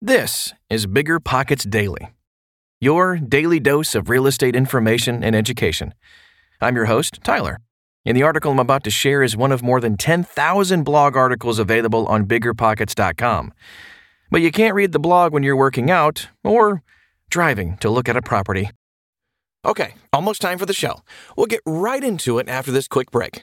This is Bigger Pockets Daily, your daily dose of real estate information and education. I'm your host, Tyler, and the article I'm about to share is one of more than 10,000 blog articles available on biggerpockets.com. But you can't read the blog when you're working out or driving to look at a property. Okay, almost time for the show. We'll get right into it after this quick break.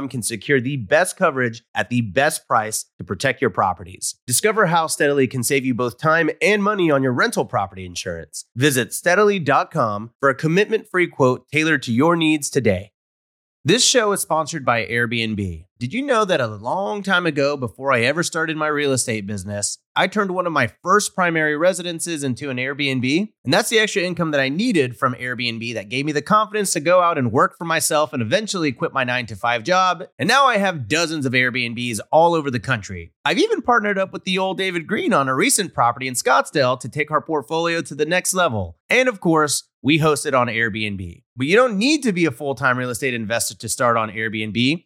can secure the best coverage at the best price to protect your properties. Discover how Steadily can save you both time and money on your rental property insurance. Visit steadily.com for a commitment free quote tailored to your needs today. This show is sponsored by Airbnb. Did you know that a long time ago, before I ever started my real estate business, I turned one of my first primary residences into an Airbnb? And that's the extra income that I needed from Airbnb that gave me the confidence to go out and work for myself and eventually quit my nine to five job. And now I have dozens of Airbnbs all over the country. I've even partnered up with the old David Greene on a recent property in Scottsdale to take our portfolio to the next level. And of course, we host it on Airbnb. But you don't need to be a full time real estate investor to start on Airbnb.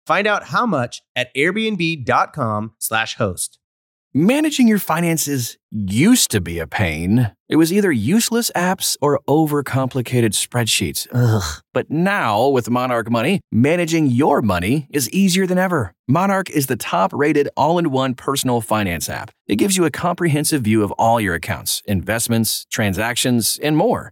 Find out how much at airbnb.com/slash host. Managing your finances used to be a pain. It was either useless apps or overcomplicated spreadsheets. Ugh. But now, with Monarch Money, managing your money is easier than ever. Monarch is the top rated all in one personal finance app. It gives you a comprehensive view of all your accounts, investments, transactions, and more.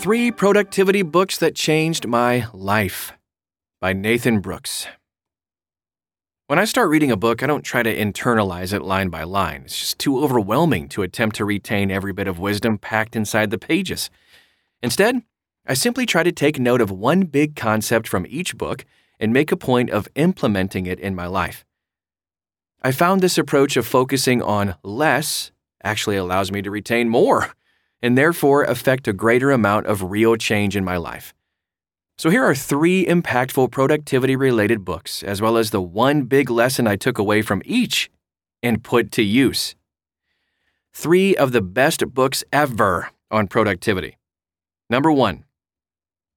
Three Productivity Books That Changed My Life by Nathan Brooks. When I start reading a book, I don't try to internalize it line by line. It's just too overwhelming to attempt to retain every bit of wisdom packed inside the pages. Instead, I simply try to take note of one big concept from each book and make a point of implementing it in my life. I found this approach of focusing on less actually allows me to retain more and therefore affect a greater amount of real change in my life. So, here are three impactful productivity related books, as well as the one big lesson I took away from each and put to use. Three of the best books ever on productivity. Number one,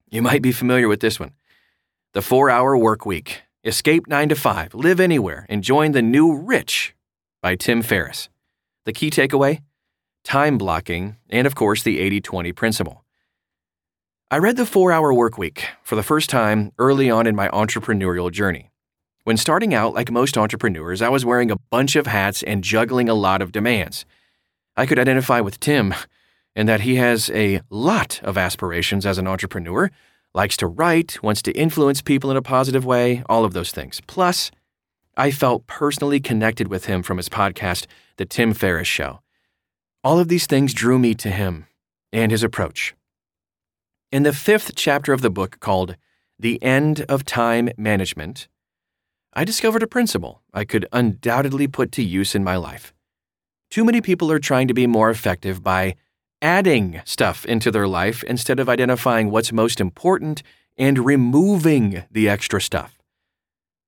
you might be familiar with this one The Four Hour Work Week Escape 9 to 5, Live Anywhere, and Join the New Rich by Tim Ferriss. The key takeaway time blocking, and of course, the 80 20 principle. I read The Four Hour Workweek for the first time early on in my entrepreneurial journey. When starting out, like most entrepreneurs, I was wearing a bunch of hats and juggling a lot of demands. I could identify with Tim in that he has a lot of aspirations as an entrepreneur, likes to write, wants to influence people in a positive way, all of those things. Plus, I felt personally connected with him from his podcast, The Tim Ferriss Show. All of these things drew me to him and his approach. In the fifth chapter of the book called The End of Time Management, I discovered a principle I could undoubtedly put to use in my life. Too many people are trying to be more effective by adding stuff into their life instead of identifying what's most important and removing the extra stuff.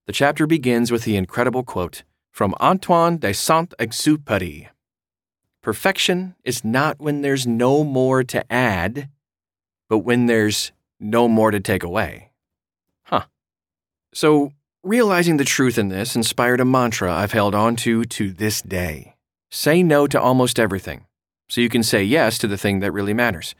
The chapter begins with the incredible quote from Antoine de Saint Exupéry Perfection is not when there's no more to add, but when there's no more to take away. Huh. So, realizing the truth in this inspired a mantra I've held on to to this day say no to almost everything so you can say yes to the thing that really matters.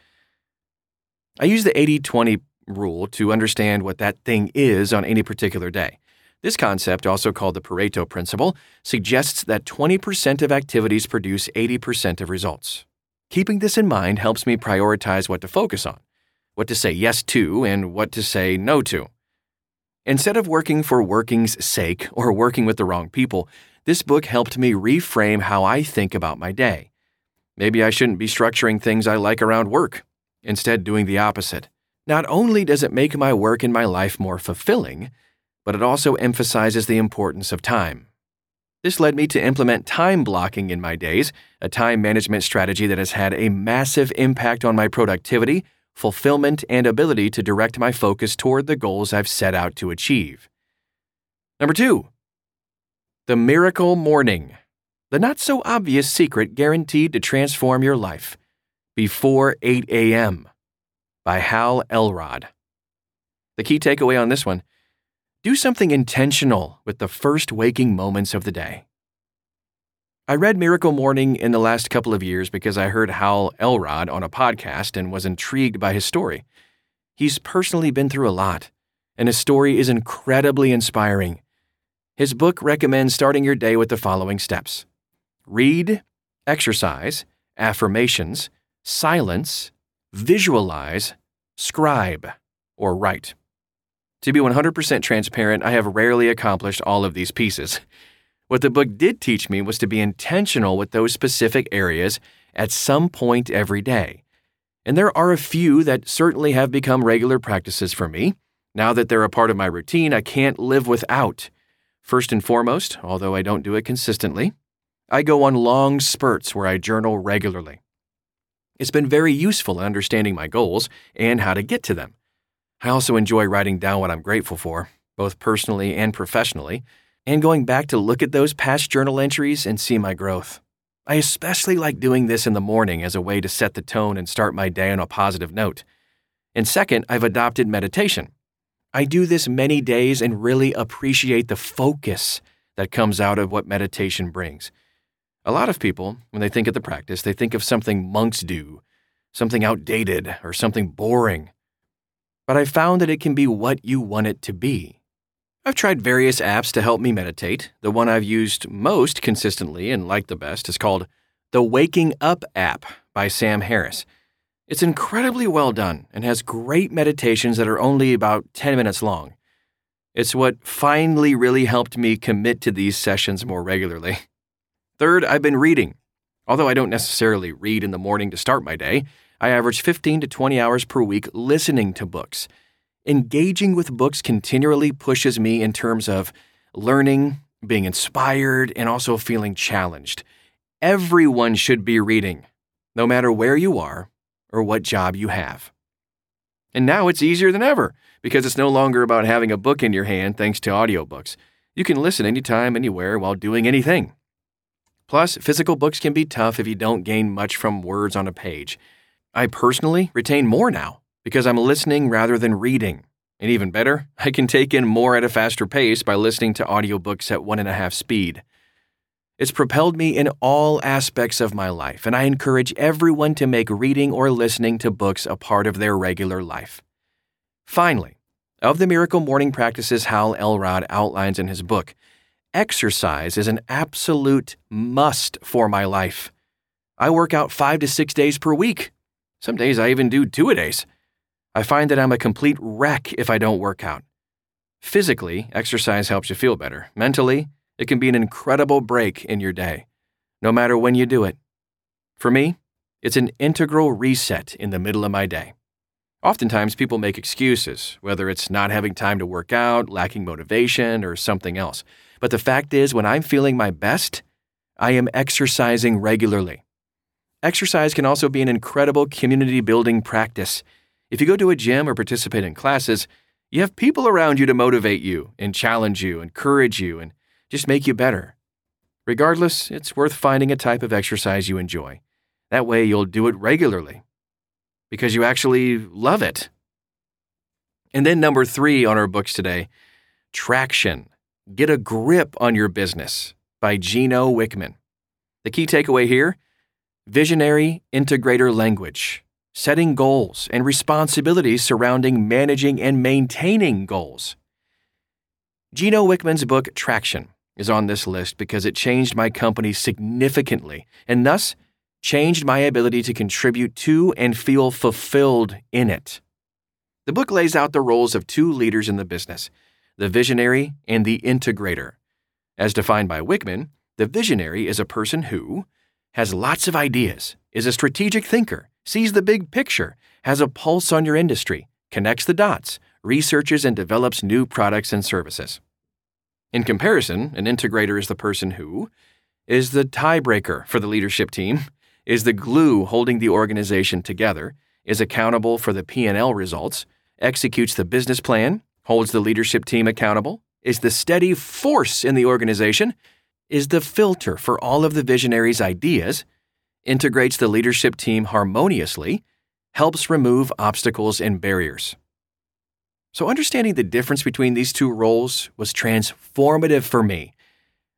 I use the 80 20 rule to understand what that thing is on any particular day. This concept, also called the Pareto principle, suggests that 20% of activities produce 80% of results. Keeping this in mind helps me prioritize what to focus on, what to say yes to, and what to say no to. Instead of working for working's sake or working with the wrong people, this book helped me reframe how I think about my day. Maybe I shouldn't be structuring things I like around work, instead, doing the opposite. Not only does it make my work and my life more fulfilling, but it also emphasizes the importance of time. This led me to implement time blocking in my days, a time management strategy that has had a massive impact on my productivity, fulfillment, and ability to direct my focus toward the goals I've set out to achieve. Number two, the miracle morning the not so obvious secret guaranteed to transform your life. Before 8 a.m. by Hal Elrod. The key takeaway on this one do something intentional with the first waking moments of the day. I read Miracle Morning in the last couple of years because I heard Hal Elrod on a podcast and was intrigued by his story. He's personally been through a lot, and his story is incredibly inspiring. His book recommends starting your day with the following steps read, exercise, affirmations, silence, visualize, scribe, or write. To be 100% transparent, I have rarely accomplished all of these pieces. What the book did teach me was to be intentional with those specific areas at some point every day. And there are a few that certainly have become regular practices for me. Now that they're a part of my routine, I can't live without. First and foremost, although I don't do it consistently, I go on long spurts where I journal regularly. It's been very useful in understanding my goals and how to get to them. I also enjoy writing down what I'm grateful for, both personally and professionally, and going back to look at those past journal entries and see my growth. I especially like doing this in the morning as a way to set the tone and start my day on a positive note. And second, I've adopted meditation. I do this many days and really appreciate the focus that comes out of what meditation brings. A lot of people, when they think of the practice, they think of something monks do, something outdated or something boring. But I found that it can be what you want it to be. I've tried various apps to help me meditate. The one I've used most consistently and like the best is called the Waking Up app by Sam Harris. It's incredibly well done and has great meditations that are only about 10 minutes long. It's what finally really helped me commit to these sessions more regularly. Third, I've been reading. Although I don't necessarily read in the morning to start my day, I average 15 to 20 hours per week listening to books. Engaging with books continually pushes me in terms of learning, being inspired, and also feeling challenged. Everyone should be reading, no matter where you are or what job you have. And now it's easier than ever because it's no longer about having a book in your hand thanks to audiobooks. You can listen anytime, anywhere while doing anything. Plus, physical books can be tough if you don't gain much from words on a page. I personally retain more now because I'm listening rather than reading. And even better, I can take in more at a faster pace by listening to audiobooks at one and a half speed. It's propelled me in all aspects of my life, and I encourage everyone to make reading or listening to books a part of their regular life. Finally, of the miracle morning practices Hal Elrod outlines in his book, exercise is an absolute must for my life. I work out five to six days per week. Some days I even do two a days. I find that I'm a complete wreck if I don't work out. Physically, exercise helps you feel better. Mentally, it can be an incredible break in your day, no matter when you do it. For me, it's an integral reset in the middle of my day. Oftentimes, people make excuses, whether it's not having time to work out, lacking motivation, or something else. But the fact is, when I'm feeling my best, I am exercising regularly. Exercise can also be an incredible community building practice. If you go to a gym or participate in classes, you have people around you to motivate you and challenge you, encourage you, and just make you better. Regardless, it's worth finding a type of exercise you enjoy. That way, you'll do it regularly because you actually love it. And then, number three on our books today Traction Get a Grip on Your Business by Gino Wickman. The key takeaway here visionary integrator language, setting goals and responsibilities surrounding managing and maintaining goals. Gino Wickman's book, Traction, is on this list because it changed my company significantly and thus changed my ability to contribute to and feel fulfilled in it. The book lays out the roles of two leaders in the business the visionary and the integrator. As defined by Wickman, the visionary is a person who has lots of ideas, is a strategic thinker, sees the big picture, has a pulse on your industry, connects the dots, researches and develops new products and services. In comparison, an integrator is the person who is the tiebreaker for the leadership team, is the glue holding the organization together, is accountable for the P&L results, executes the business plan, holds the leadership team accountable, is the steady force in the organization, is the filter for all of the visionary's ideas, integrates the leadership team harmoniously, helps remove obstacles and barriers. So, understanding the difference between these two roles was transformative for me.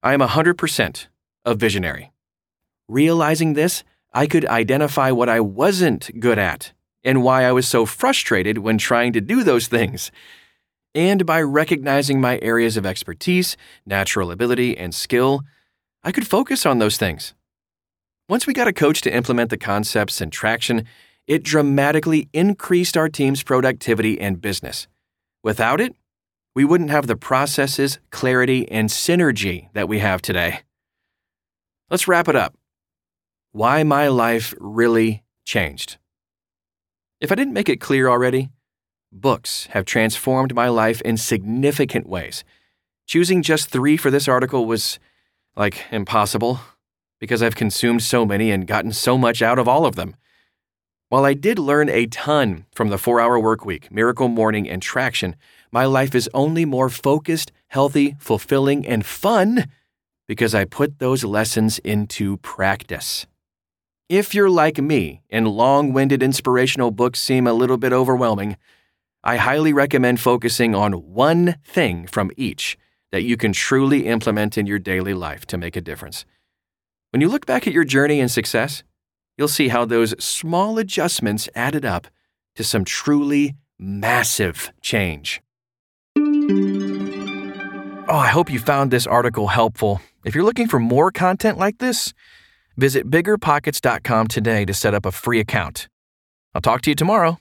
I am 100% a visionary. Realizing this, I could identify what I wasn't good at and why I was so frustrated when trying to do those things. And by recognizing my areas of expertise, natural ability, and skill, I could focus on those things. Once we got a coach to implement the concepts and traction, it dramatically increased our team's productivity and business. Without it, we wouldn't have the processes, clarity, and synergy that we have today. Let's wrap it up. Why my life really changed. If I didn't make it clear already, books have transformed my life in significant ways. Choosing just three for this article was, like, impossible, because I've consumed so many and gotten so much out of all of them. While I did learn a ton from the 4 Hour Workweek, Miracle Morning, and Traction, my life is only more focused, healthy, fulfilling, and fun because I put those lessons into practice. If you're like me and long winded inspirational books seem a little bit overwhelming, I highly recommend focusing on one thing from each that you can truly implement in your daily life to make a difference. When you look back at your journey and success, you'll see how those small adjustments added up to some truly massive change. Oh, I hope you found this article helpful. If you're looking for more content like this, visit biggerpockets.com today to set up a free account. I'll talk to you tomorrow.